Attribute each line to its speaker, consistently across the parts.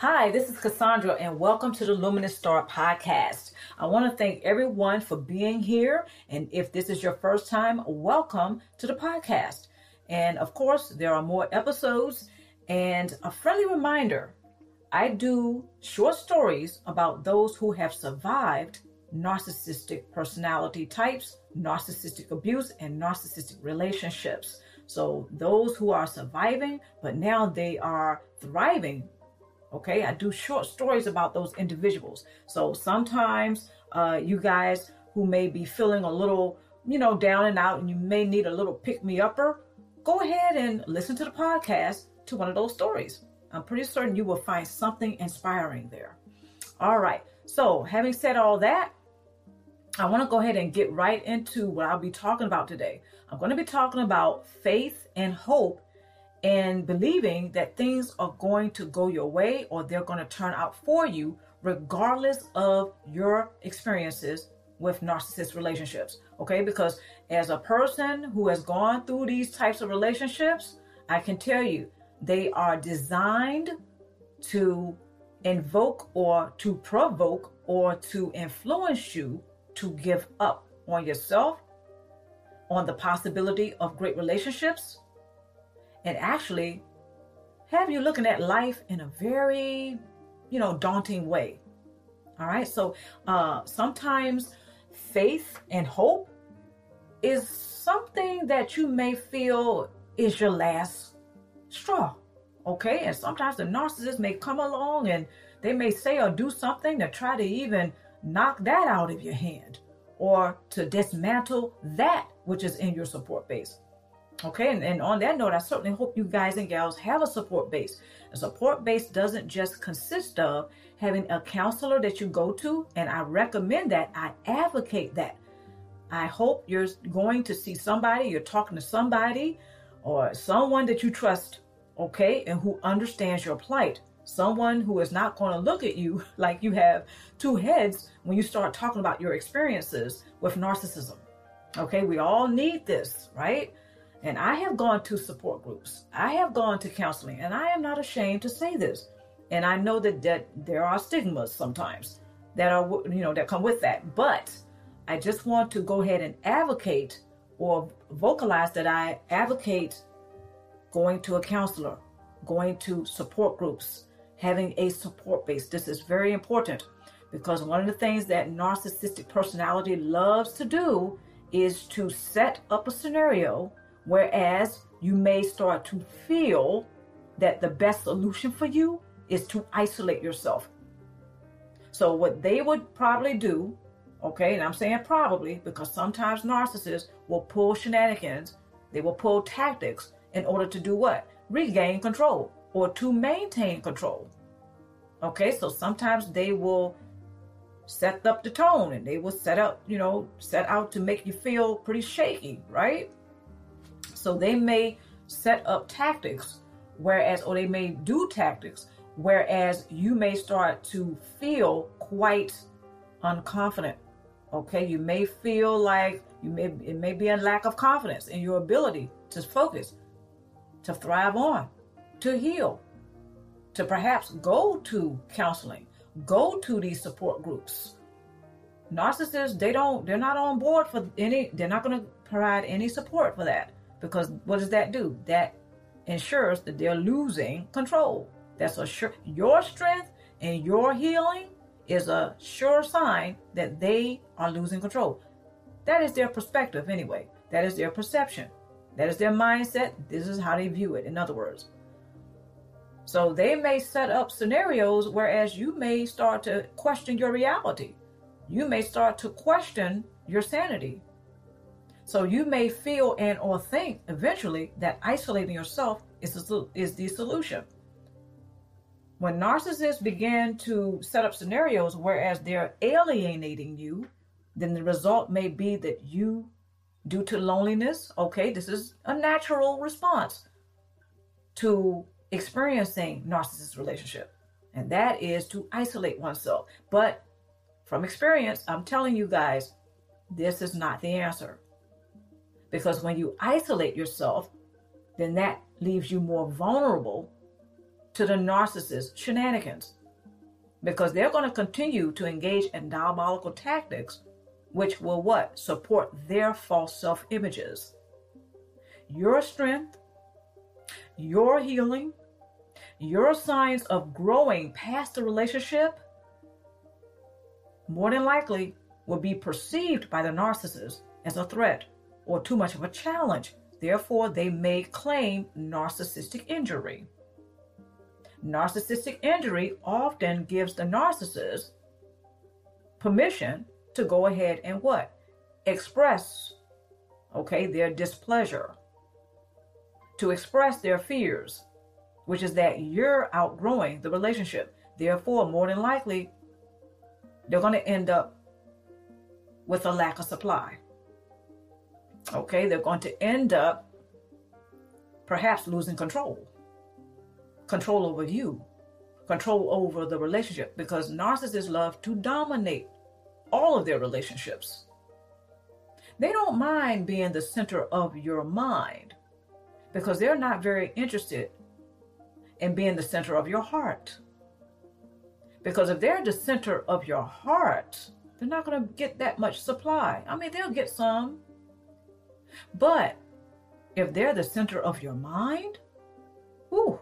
Speaker 1: Hi, this is Cassandra, and welcome to the Luminous Star Podcast. I want to thank everyone for being here. And if this is your first time, welcome to the podcast. And of course, there are more episodes. And a friendly reminder I do short stories about those who have survived narcissistic personality types, narcissistic abuse, and narcissistic relationships. So, those who are surviving, but now they are thriving Okay, I do short stories about those individuals. So sometimes uh, you guys who may be feeling a little, you know, down and out and you may need a little pick me upper, go ahead and listen to the podcast to one of those stories. I'm pretty certain you will find something inspiring there. All right. So, having said all that, I want to go ahead and get right into what I'll be talking about today. I'm going to be talking about faith and hope and believing that things are going to go your way or they're going to turn out for you, regardless of your experiences with narcissist relationships. Okay, because as a person who has gone through these types of relationships, I can tell you they are designed to invoke or to provoke or to influence you to give up on yourself, on the possibility of great relationships, and actually have you looking at life in a very, you know, daunting way. All right. So uh, sometimes faith and hope is something that you may feel is your last straw. Okay. And sometimes the narcissist may come along and they may say or do something to try to even knock that out of your hand or to dismantle that which is in your support base. Okay, and, and on that note, I certainly hope you guys and gals have a support base. A support base doesn't just consist of having a counselor that you go to, and I recommend that. I advocate that. I hope you're going to see somebody, you're talking to somebody, or someone that you trust, okay, and who understands your plight. Someone who is not going to look at you like you have two heads when you start talking about your experiences with narcissism. Okay, we all need this, right? And I have gone to support groups. I have gone to counseling, and I am not ashamed to say this. And I know that, that there are stigmas sometimes that are you know that come with that. But I just want to go ahead and advocate or vocalize that I advocate going to a counselor, going to support groups, having a support base. This is very important because one of the things that narcissistic personality loves to do is to set up a scenario Whereas you may start to feel that the best solution for you is to isolate yourself. So, what they would probably do, okay, and I'm saying probably because sometimes narcissists will pull shenanigans, they will pull tactics in order to do what? Regain control or to maintain control. Okay, so sometimes they will set up the tone and they will set up, you know, set out to make you feel pretty shaky, right? So they may set up tactics, whereas, or they may do tactics, whereas you may start to feel quite unconfident. Okay, you may feel like you may it may be a lack of confidence in your ability to focus, to thrive on, to heal, to perhaps go to counseling, go to these support groups. Narcissists, they don't, they're not on board for any, they're not going to provide any support for that. Because what does that do? That ensures that they're losing control. That's a sure your strength and your healing is a sure sign that they are losing control. That is their perspective anyway. That is their perception. That is their mindset. This is how they view it, in other words. So they may set up scenarios whereas you may start to question your reality. You may start to question your sanity. So you may feel and or think eventually that isolating yourself is the, is the solution. When narcissists begin to set up scenarios whereas they're alienating you, then the result may be that you, due to loneliness, okay, this is a natural response to experiencing narcissist relationship, and that is to isolate oneself. But from experience, I'm telling you guys, this is not the answer. Because when you isolate yourself, then that leaves you more vulnerable to the narcissist shenanigans. Because they're going to continue to engage in diabolical tactics which will what? Support their false self images your strength your healing your signs of growing past the relationship more than likely will be perceived by the narcissist as a threat or too much of a challenge. Therefore, they may claim narcissistic injury. Narcissistic injury often gives the narcissist permission to go ahead and what? Express, okay, their displeasure, to express their fears, which is that you're outgrowing the relationship. Therefore, more than likely, they're going to end up with a lack of supply. Okay, they're going to end up perhaps losing control. Control over you, control over the relationship, because narcissists love to dominate all of their relationships. They don't mind being the center of your mind because they're not very interested in being the center of your heart. Because if they're the center of your heart, they're not going to get that much supply. I mean, they'll get some. But if they're the center of your mind, whew,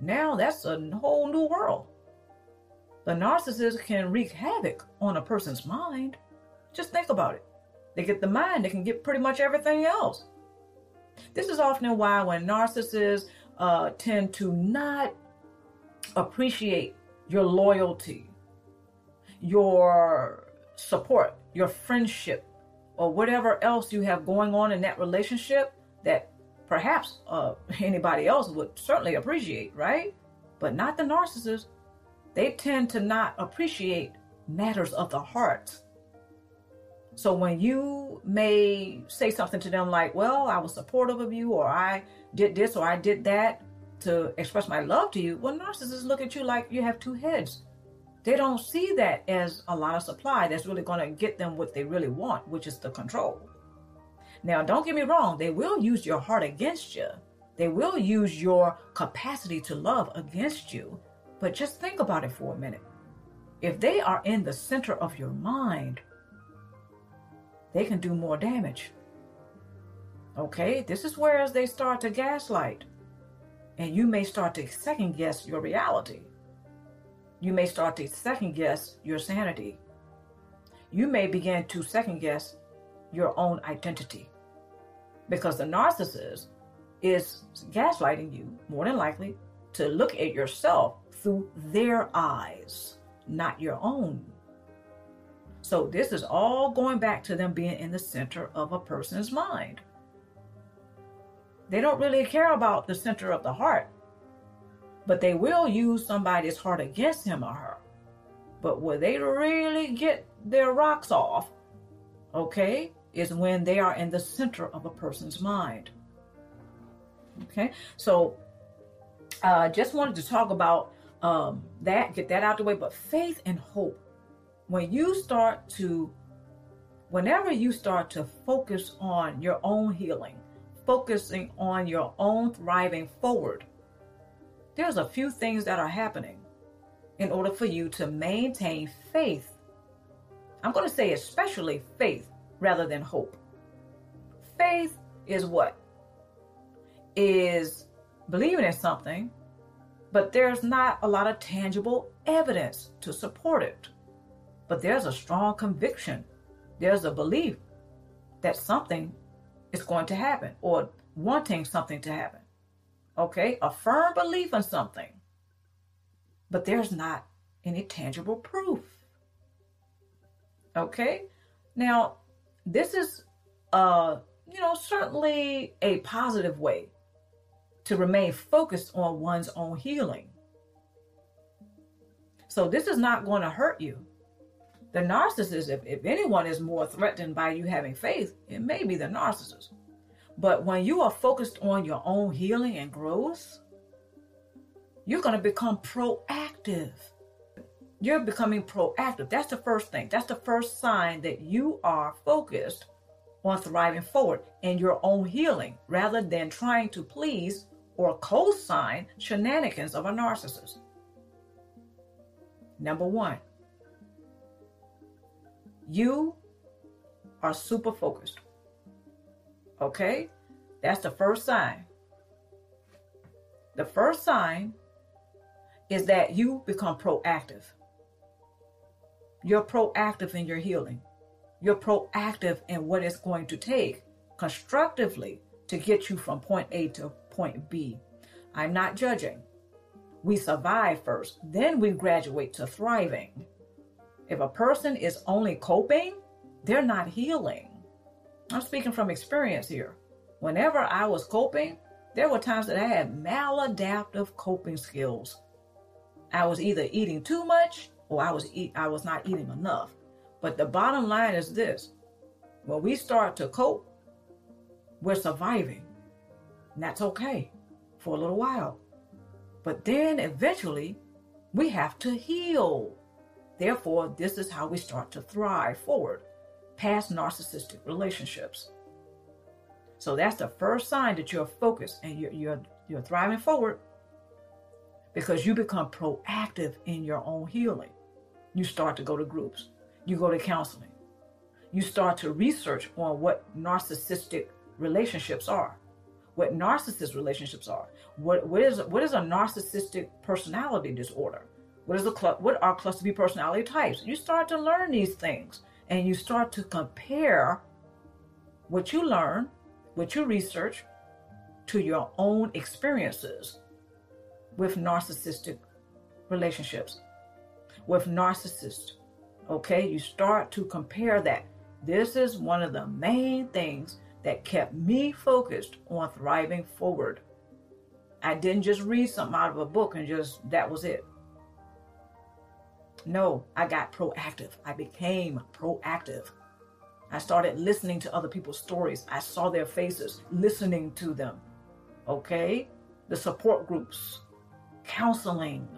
Speaker 1: now that's a whole new world. The narcissist can wreak havoc on a person's mind. Just think about it. They get the mind, they can get pretty much everything else. This is often why when narcissists uh, tend to not appreciate your loyalty, your support, your friendship, or whatever else you have going on in that relationship that perhaps uh, anybody else would certainly appreciate, right? But not the narcissist. They tend to not appreciate matters of the heart. So when you may say something to them like, well, I was supportive of you, or I did this, or I did that, to express my love to you, well, narcissists look at you like you have two heads. They don't see that as a lot of supply that's really going to get them what they really want, which is the control. Now, don't get me wrong, they will use your heart against you. They will use your capacity to love against you. But just think about it for a minute. If they are in the center of your mind, they can do more damage. Okay, this is where as they start to gaslight and you may start to second guess your reality. You may start to second guess your sanity. You may begin to second guess your own identity because the narcissist is gaslighting you more than likely to look at yourself through their eyes, not your own. So, this is all going back to them being in the center of a person's mind. They don't really care about the center of the heart, but they will use somebody's heart against him or her. But where they really get their rocks off, okay, is when they are in the center of a person's mind. Okay, so uh, just wanted to talk about um, that, get that out the way. But faith and hope, when you start to, whenever you start to focus on your own healing, focusing on your own thriving forward, there's a few things that are happening in order for you to maintain faith. I'm going to say, especially faith rather than hope. Faith is what? Is believing in something, but there's not a lot of tangible evidence to support it. But there's a strong conviction, there's a belief that something is going to happen or wanting something to happen. Okay, a firm belief in something, but there's not any tangible proof. Okay, now this is, uh, you know, certainly a positive way to remain focused on one's own healing. So this is not going to hurt you. The narcissist, if, if anyone is more threatened by you having faith, it may be the narcissist. But when you are focused on your own healing and growth, you're going to become proactive. You're becoming proactive. That's the first thing. That's the first sign that you are focused on thriving forward in your own healing rather than trying to please or co sign shenanigans of a narcissist. Number one, you are super focused. Okay? That's the first sign. The first sign is that you become proactive. You're proactive in your healing. You're proactive in what it's going to take constructively to get you from point A to point B. I'm not judging. We survive first, then we graduate to thriving. If a person is only coping, they're not healing. I'm speaking from experience here. Whenever I was coping, there were times that I had maladaptive coping skills. I was either eating too much or I was eat I was not eating enough. But the bottom line is this. When we start to cope, we're surviving. And that's okay for a little while. But then eventually we have to heal. Therefore, this is how we start to thrive forward past narcissistic relationships. So that's the first sign that you're focused and you're, you're, you're thriving forward because you become proactive in your own healing. You start to go to groups, you go to counseling, you start to research on what narcissistic relationships are, what narcissist relationships are, what, what is what is a narcissistic personality disorder, what is the what are cluster B personality types. You start to learn these things, and you start to compare what you learn, what you research, to your own experiences with narcissistic relationships, with narcissists. Okay, you start to compare that. This is one of the main things that kept me focused on thriving forward. I didn't just read something out of a book and just that was it. No, I got proactive. I became proactive. I started listening to other people's stories. I saw their faces, listening to them. Okay? The support groups, counseling.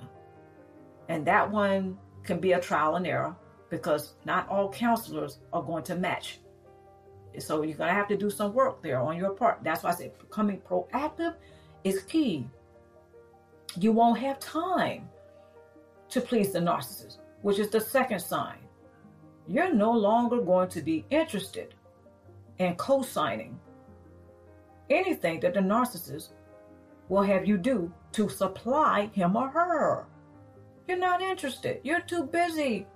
Speaker 1: And that one can be a trial and error because not all counselors are going to match. So you're going to have to do some work there on your part. That's why I say becoming proactive is key. You won't have time to please the narcissist, which is the second sign. You're no longer going to be interested in co signing anything that the narcissist will have you do to supply him or her. You're not interested. You're too busy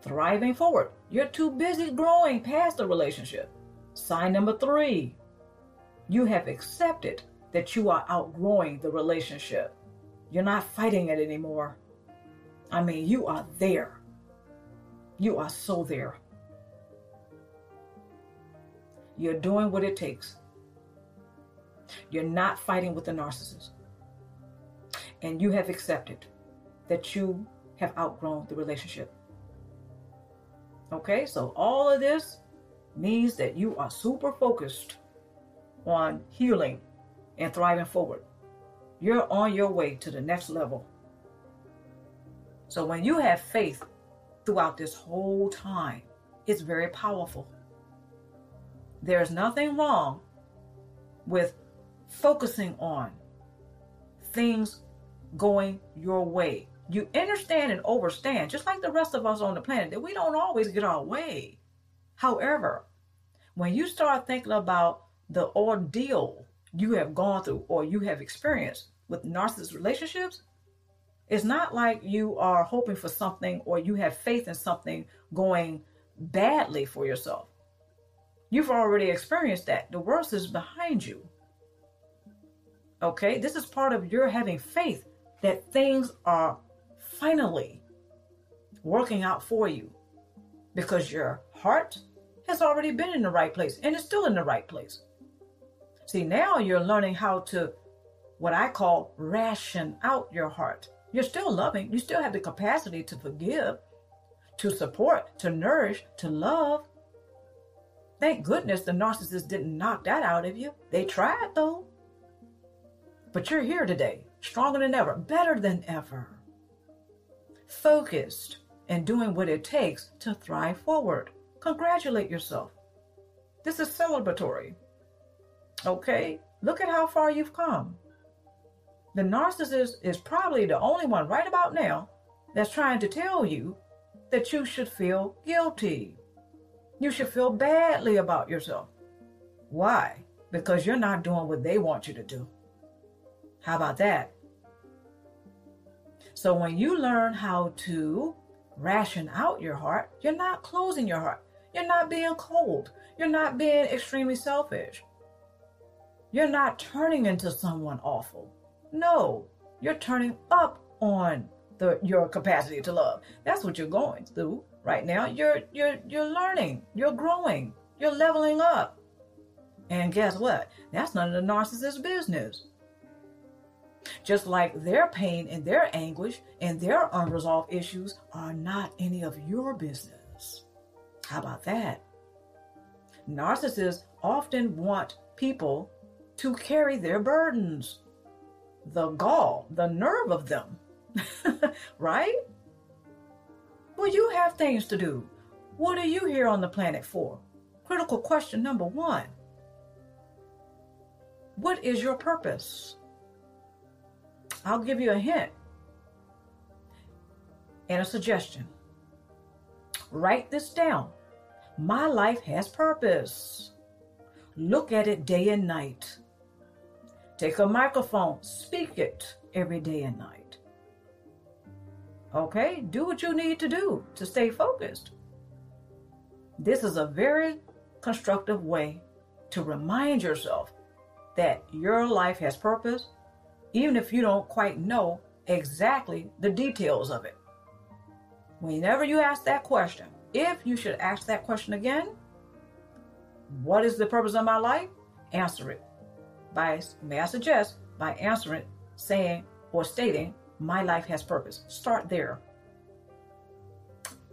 Speaker 1: thriving forward. You're too busy growing past the relationship. Sign number three you have accepted that you are outgrowing the relationship. You're not fighting it anymore. I mean, you are there. You are so there. You're doing what it takes. You're not fighting with the narcissist and you have accepted that you have outgrown the relationship. Okay, so all of this means that you are super focused on healing and thriving forward. You're on your way to the next level. So when you have faith throughout this whole time, it's very powerful. There's nothing wrong with focusing on things going your way. You understand and overstand, just like the rest of us on the planet, that we don't always get our way. However, when you start thinking about the ordeal you have gone through or you have experienced with narcissist relationships, it's not like you are hoping for something or you have faith in something going badly for yourself. You've already experienced that. The worst is behind you. Okay? This is part of your having faith that things are finally working out for you because your heart has already been in the right place and is still in the right place. See, now you're learning how to, what I call, ration out your heart. You're still loving, you still have the capacity to forgive, to support, to nourish, to love. Thank goodness the narcissist didn't knock that out of you. They tried though. But you're here today stronger than ever, better than ever, focused and doing what it takes to thrive forward. Congratulate yourself. This is celebratory. Okay? Look at how far you've come. The narcissist is probably the only one right about now that's trying to tell you that you should feel guilty. You should feel badly about yourself. Why? Because you're not doing what they want you to do. How about that? So when you learn how to ration out your heart, you're not closing your heart. You're not being cold. You're not being extremely selfish. You're not turning into someone awful. No, you're turning up on the your capacity to love. That's what you're going through right now. You're you're you're learning. You're growing. You're leveling up. And guess what? That's none of the narcissist's business. Just like their pain and their anguish and their unresolved issues are not any of your business. How about that? Narcissists often want people to carry their burdens. The gall, the nerve of them, right? Well, you have things to do. What are you here on the planet for? Critical question number one What is your purpose? I'll give you a hint and a suggestion. Write this down. My life has purpose. Look at it day and night. Take a microphone, speak it every day and night. Okay, do what you need to do to stay focused. This is a very constructive way to remind yourself that your life has purpose even if you don't quite know exactly the details of it. Whenever you ask that question, if you should ask that question again, what is the purpose of my life? Answer it by, may I suggest, by answering saying or stating, my life has purpose. Start there.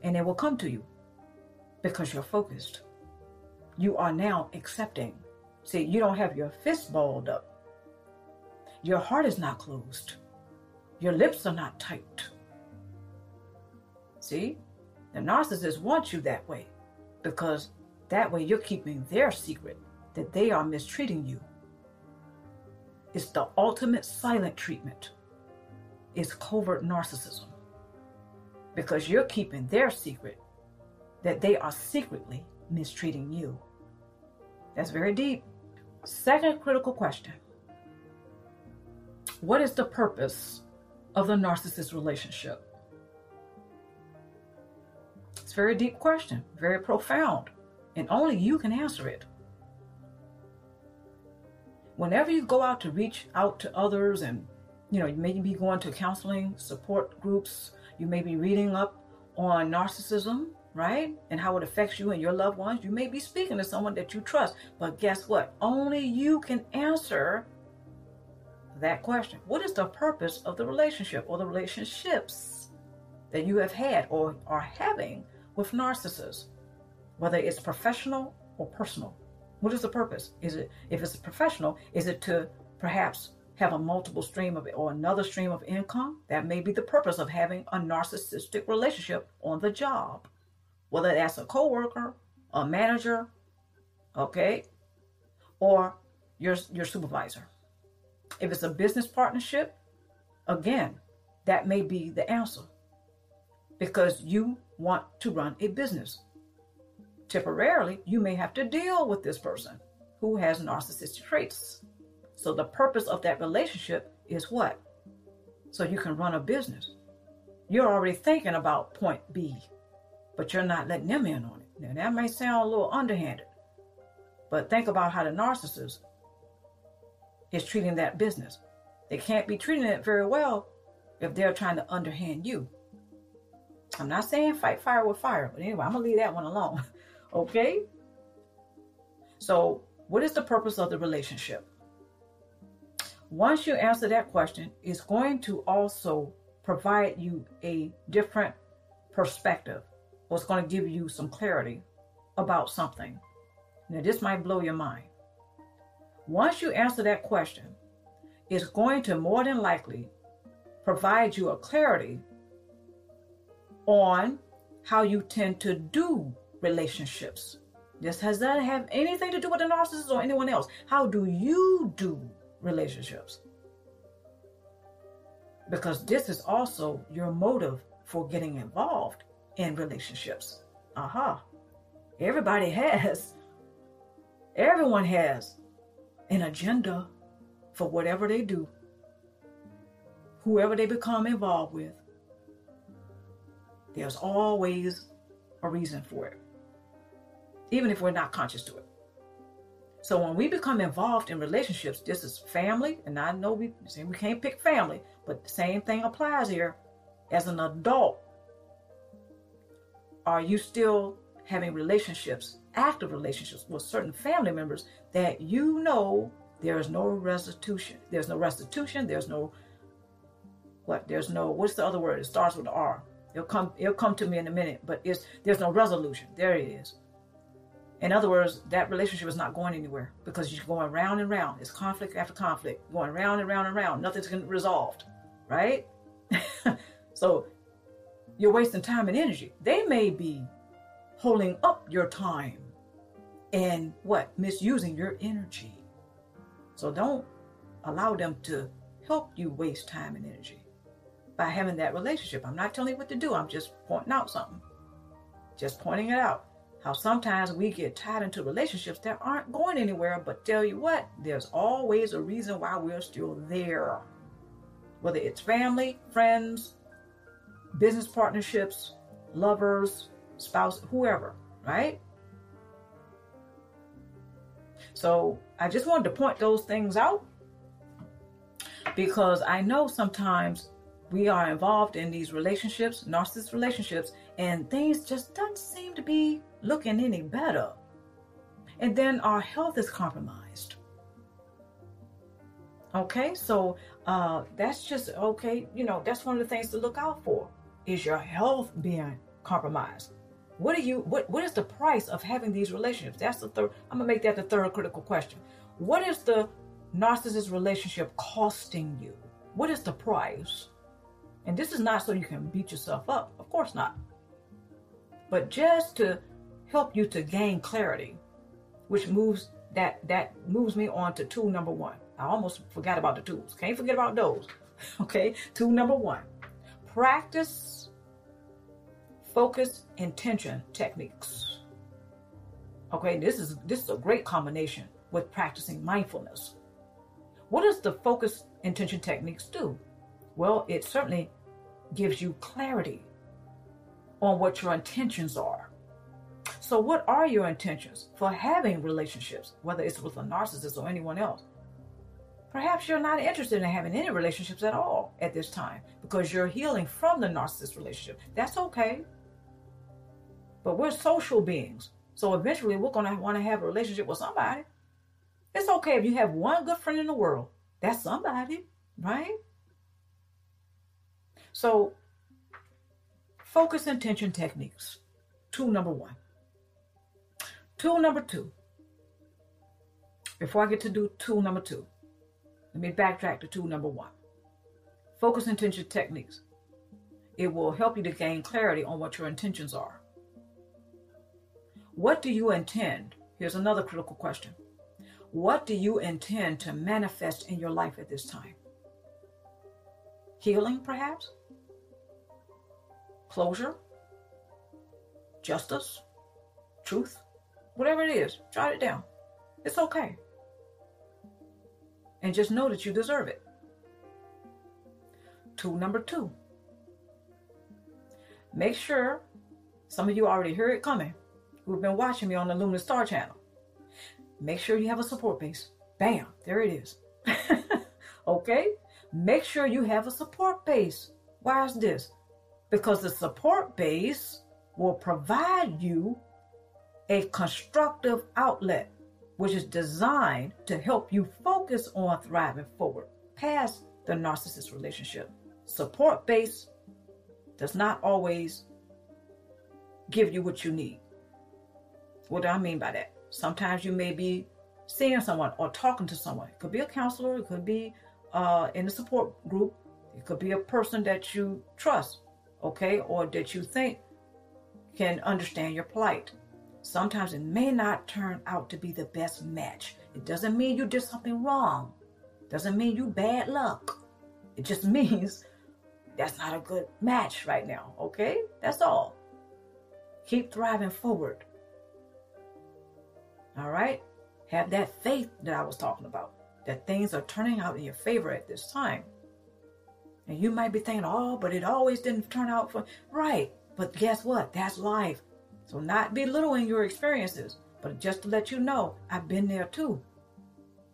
Speaker 1: And it will come to you because you're focused. You are now accepting. See, you don't have your fist balled up. Your heart is not closed. Your lips are not tight. See? The narcissist wants you that way because that way you're keeping their secret that they are mistreating you. It's the ultimate silent treatment. It's covert narcissism because you're keeping their secret that they are secretly mistreating you. That's very deep. Second critical question what is the purpose of the narcissist relationship? It's a very deep question, very profound, and only you can answer it. Whenever you go out to reach out to others and you know, you may be going to counseling support groups, you may be reading up on narcissism, right? And how it affects you and your loved ones. You may be speaking to someone that you trust, but guess what? Only you can answer that question. What is the purpose of the relationship or the relationships that you have had or are having with narcissists? Whether it's professional or personal. What is the purpose? Is it if it's a professional, is it to perhaps have a multiple stream of or another stream of income? That may be the purpose of having a narcissistic relationship on the job. Whether that's a coworker, a manager, okay, or your your supervisor. If it's a business partnership, again, that may be the answer because you want to run a business. Temporarily, you may have to deal with this person who has narcissistic traits. So, the purpose of that relationship is what? So you can run a business. You're already thinking about point B, but you're not letting them in on it. Now, that may sound a little underhanded, but think about how the narcissist is treating that business. They can't be treating it very well if they're trying to underhand you. I'm not saying fight fire with fire, but anyway, I'm gonna leave that one alone. okay? So, what is the purpose of the relationship? Once you answer that question, it's going to also provide you a different perspective, or it's going to give you some clarity about something. Now, this might blow your mind. Once you answer that question, it's going to more than likely provide you a clarity on how you tend to do relationships. This has not have anything to do with the narcissist or anyone else. How do you do relationships? because this is also your motive for getting involved in relationships. Aha. Uh-huh. Everybody has, everyone has an agenda for whatever they do, whoever they become involved with. There's always a reason for it, even if we're not conscious to it. So when we become involved in relationships, this is family, and I know we say we can't pick family, but the same thing applies here. As an adult, are you still having relationships, active relationships with certain family members that you know there is no restitution? There's no restitution. There's no what? There's no what's the other word? It starts with R. It'll come. It'll come to me in a minute. But it's there's no resolution. There it is. In other words, that relationship is not going anywhere because you're going round and round. It's conflict after conflict, going round and round and round. Nothing's getting resolved, right? so you're wasting time and energy. They may be holding up your time and what? Misusing your energy. So don't allow them to help you waste time and energy by having that relationship. I'm not telling you what to do. I'm just pointing out something. Just pointing it out how sometimes we get tied into relationships that aren't going anywhere, but tell you what, there's always a reason why we're still there. Whether it's family, friends, business partnerships, lovers, spouse, whoever, right? So I just wanted to point those things out because I know sometimes we are involved in these relationships, narcissist relationships, and things just don't seem to be looking any better. And then our health is compromised. Okay, so uh, that's just okay. You know, that's one of the things to look out for. Is your health being compromised? What are you? What What is the price of having these relationships? That's the third. I'm gonna make that the third critical question. What is the narcissist relationship costing you? What is the price? And this is not so you can beat yourself up. Of course not. But just to help you to gain clarity, which moves that that moves me on to tool number one. I almost forgot about the tools. Can't forget about those. Okay, tool number one: practice focus intention techniques. Okay, this is this is a great combination with practicing mindfulness. What does the focus intention techniques do? Well, it certainly gives you clarity on what your intentions are. So, what are your intentions for having relationships, whether it's with a narcissist or anyone else? Perhaps you're not interested in having any relationships at all at this time because you're healing from the narcissist relationship. That's okay. But we're social beings. So eventually we're going to want to have a relationship with somebody. It's okay if you have one good friend in the world. That's somebody, right? So focus intention techniques. Tool number one. Tool number two. Before I get to do tool number two, let me backtrack to tool number one. Focus intention techniques. It will help you to gain clarity on what your intentions are. What do you intend? Here's another critical question. What do you intend to manifest in your life at this time? Healing, perhaps? Closure? Justice? Truth? Whatever it is, jot it down. It's okay. And just know that you deserve it. Tool number two. Make sure, some of you already hear it coming, who've been watching me on the Luminous Star channel. Make sure you have a support base. Bam, there it is. okay? Make sure you have a support base. Why is this? Because the support base will provide you a constructive outlet, which is designed to help you focus on thriving forward past the narcissist relationship. Support base does not always give you what you need. What do I mean by that? Sometimes you may be seeing someone or talking to someone. It could be a counselor, it could be uh, in a support group, it could be a person that you trust, okay, or that you think can understand your plight. Sometimes it may not turn out to be the best match. It doesn't mean you did something wrong. Doesn't mean you bad luck. It just means that's not a good match right now. Okay? That's all. Keep thriving forward. All right? Have that faith that I was talking about, that things are turning out in your favor at this time. And you might be thinking, oh, but it always didn't turn out for right. But guess what? That's life. So not belittling your experiences, but just to let you know, I've been there too.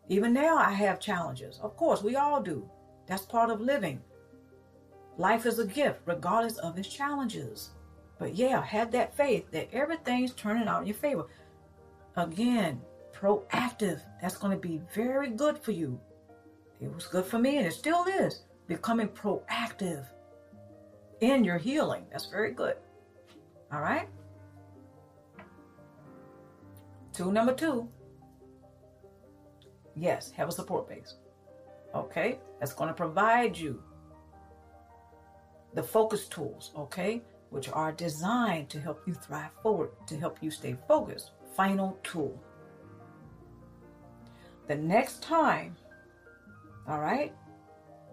Speaker 1: Even now I have challenges. Of course, we all do. That's part of living. Life is a gift, regardless of its challenges. But yeah, have that faith that everything's turning out in your favor. Again, proactive. That's going to be very good for you. It was good for me and it still is. Becoming proactive in your healing. That's very good. All right? Tool number two. Yes, have a support base. Okay? That's going to provide you the focus tools, okay? Which are designed to help you thrive forward, to help you stay focused. Final tool. The next time, all right?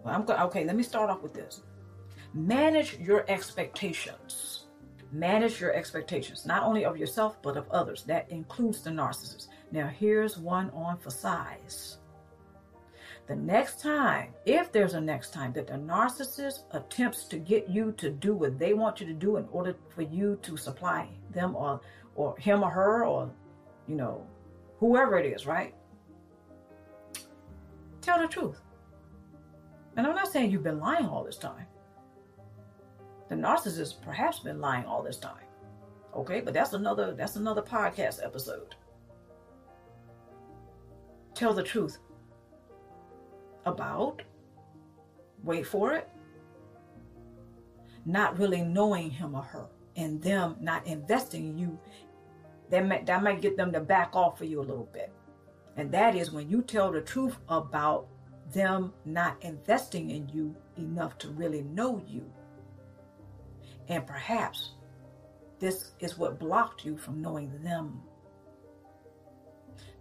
Speaker 1: I'm going okay, let me start off with this. Manage your expectations. Manage your expectations, not only of yourself, but of others. That includes the narcissist. Now, here's one on for size. The next time, if there's a next time that the narcissist attempts to get you to do what they want you to do in order for you to supply them or or him or her or you know whoever it is, right? Tell the truth. And I'm not saying you've been lying all this time. The narcissist perhaps been lying all this time. Okay, but that's another that's another podcast episode. Tell the truth about wait for it not really knowing him or her and them not investing in you that might, that might get them to back off for you a little bit and that is when you tell the truth about them not investing in you enough to really know you and perhaps this is what blocked you from knowing them.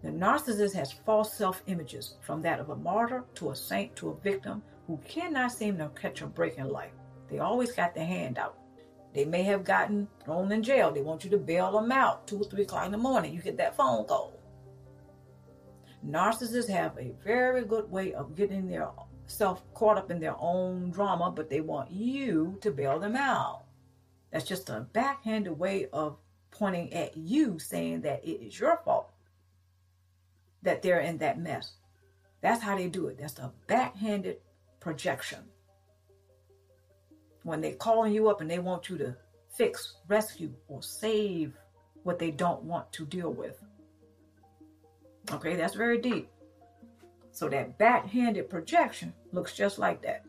Speaker 1: The narcissist has false self images from that of a martyr to a saint to a victim who cannot seem to catch a break in life. They always got their hand out. They may have gotten thrown in jail. They want you to bail them out two or three o'clock in the morning. You get that phone call. Narcissists have a very good way of getting their self caught up in their own drama, but they want you to bail them out. That's just a backhanded way of pointing at you, saying that it is your fault that they're in that mess. That's how they do it. That's a backhanded projection. When they're calling you up and they want you to fix, rescue, or save what they don't want to deal with. Okay, that's very deep. So that backhanded projection looks just like that.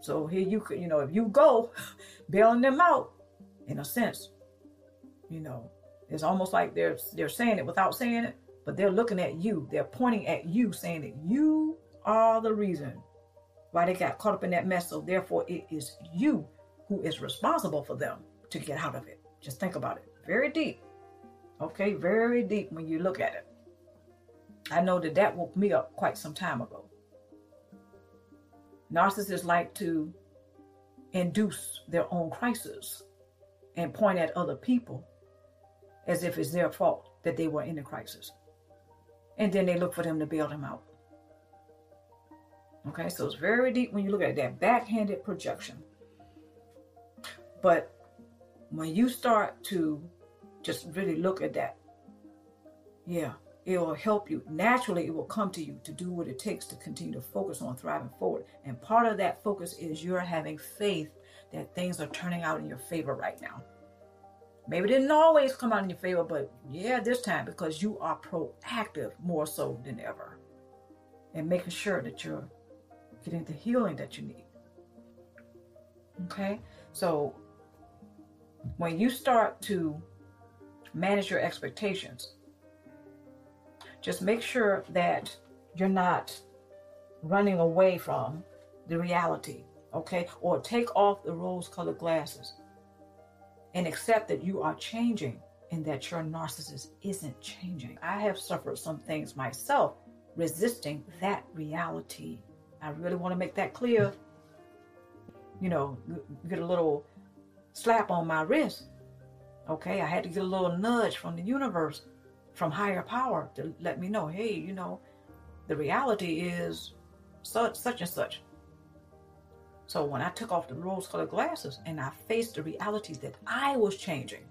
Speaker 1: So here you could, you know, if you go bailing them out, in a sense, you know, it's almost like they're they're saying it without saying it, but they're looking at you. They're pointing at you, saying that you are the reason why they got caught up in that mess. So therefore, it is you who is responsible for them to get out of it. Just think about it. Very deep. Okay, very deep when you look at it. I know that that woke me up quite some time ago. Narcissists like to induce their own crisis and point at other people as if it's their fault that they were in the crisis. And then they look for them to bail them out. Okay, so it's very deep when you look at that backhanded projection. But when you start to just really look at that, yeah, it will help you. Naturally, it will come to you to do what it takes to continue to focus on thriving forward. And part of that focus is you're having faith that things are turning out in your favor right now. Maybe it didn't always come out in your favor, but yeah, this time because you are proactive more so than ever and making sure that you're getting the healing that you need. Okay? So when you start to manage your expectations, just make sure that you're not running away from the reality, okay? Or take off the rose colored glasses and accept that you are changing and that your narcissist isn't changing. I have suffered some things myself resisting that reality. I really want to make that clear. you know, get a little slap on my wrist. Okay, I had to get a little nudge from the universe, from higher power to let me know, hey, you know, the reality is such, such and such. So when I took off the rose colored glasses and I faced the reality that I was changing.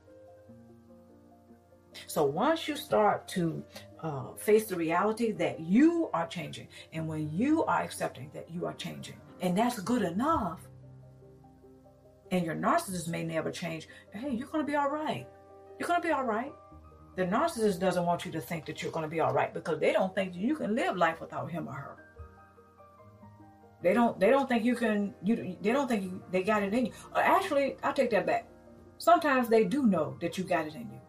Speaker 1: So once you start to uh, face the reality that you are changing, and when you are accepting that you are changing, and that's good enough, and your narcissist may never change, hey, you're going to be all right. You're going to be all right. The narcissist doesn't want you to think that you're going to be all right because they don't think you can live life without him or her. They don't. They don't think you can. You. They don't think you, they got it in you. Uh, actually, I take that back. Sometimes they do know that you got it in you,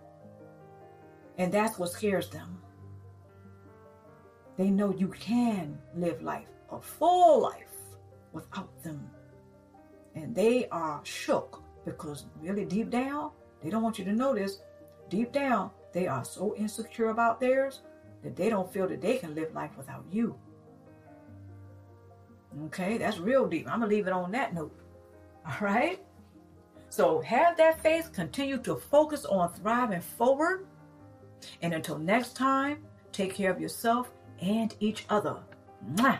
Speaker 1: and that's what scares them. They know you can live life, a full life, without them, and they are shook because really deep down, they don't want you to know this. Deep down, they are so insecure about theirs that they don't feel that they can live life without you. Okay, that's real deep. I'm going to leave it on that note. All right? So have that faith, continue to focus on thriving forward. And until next time, take care of yourself and each other. Mwah.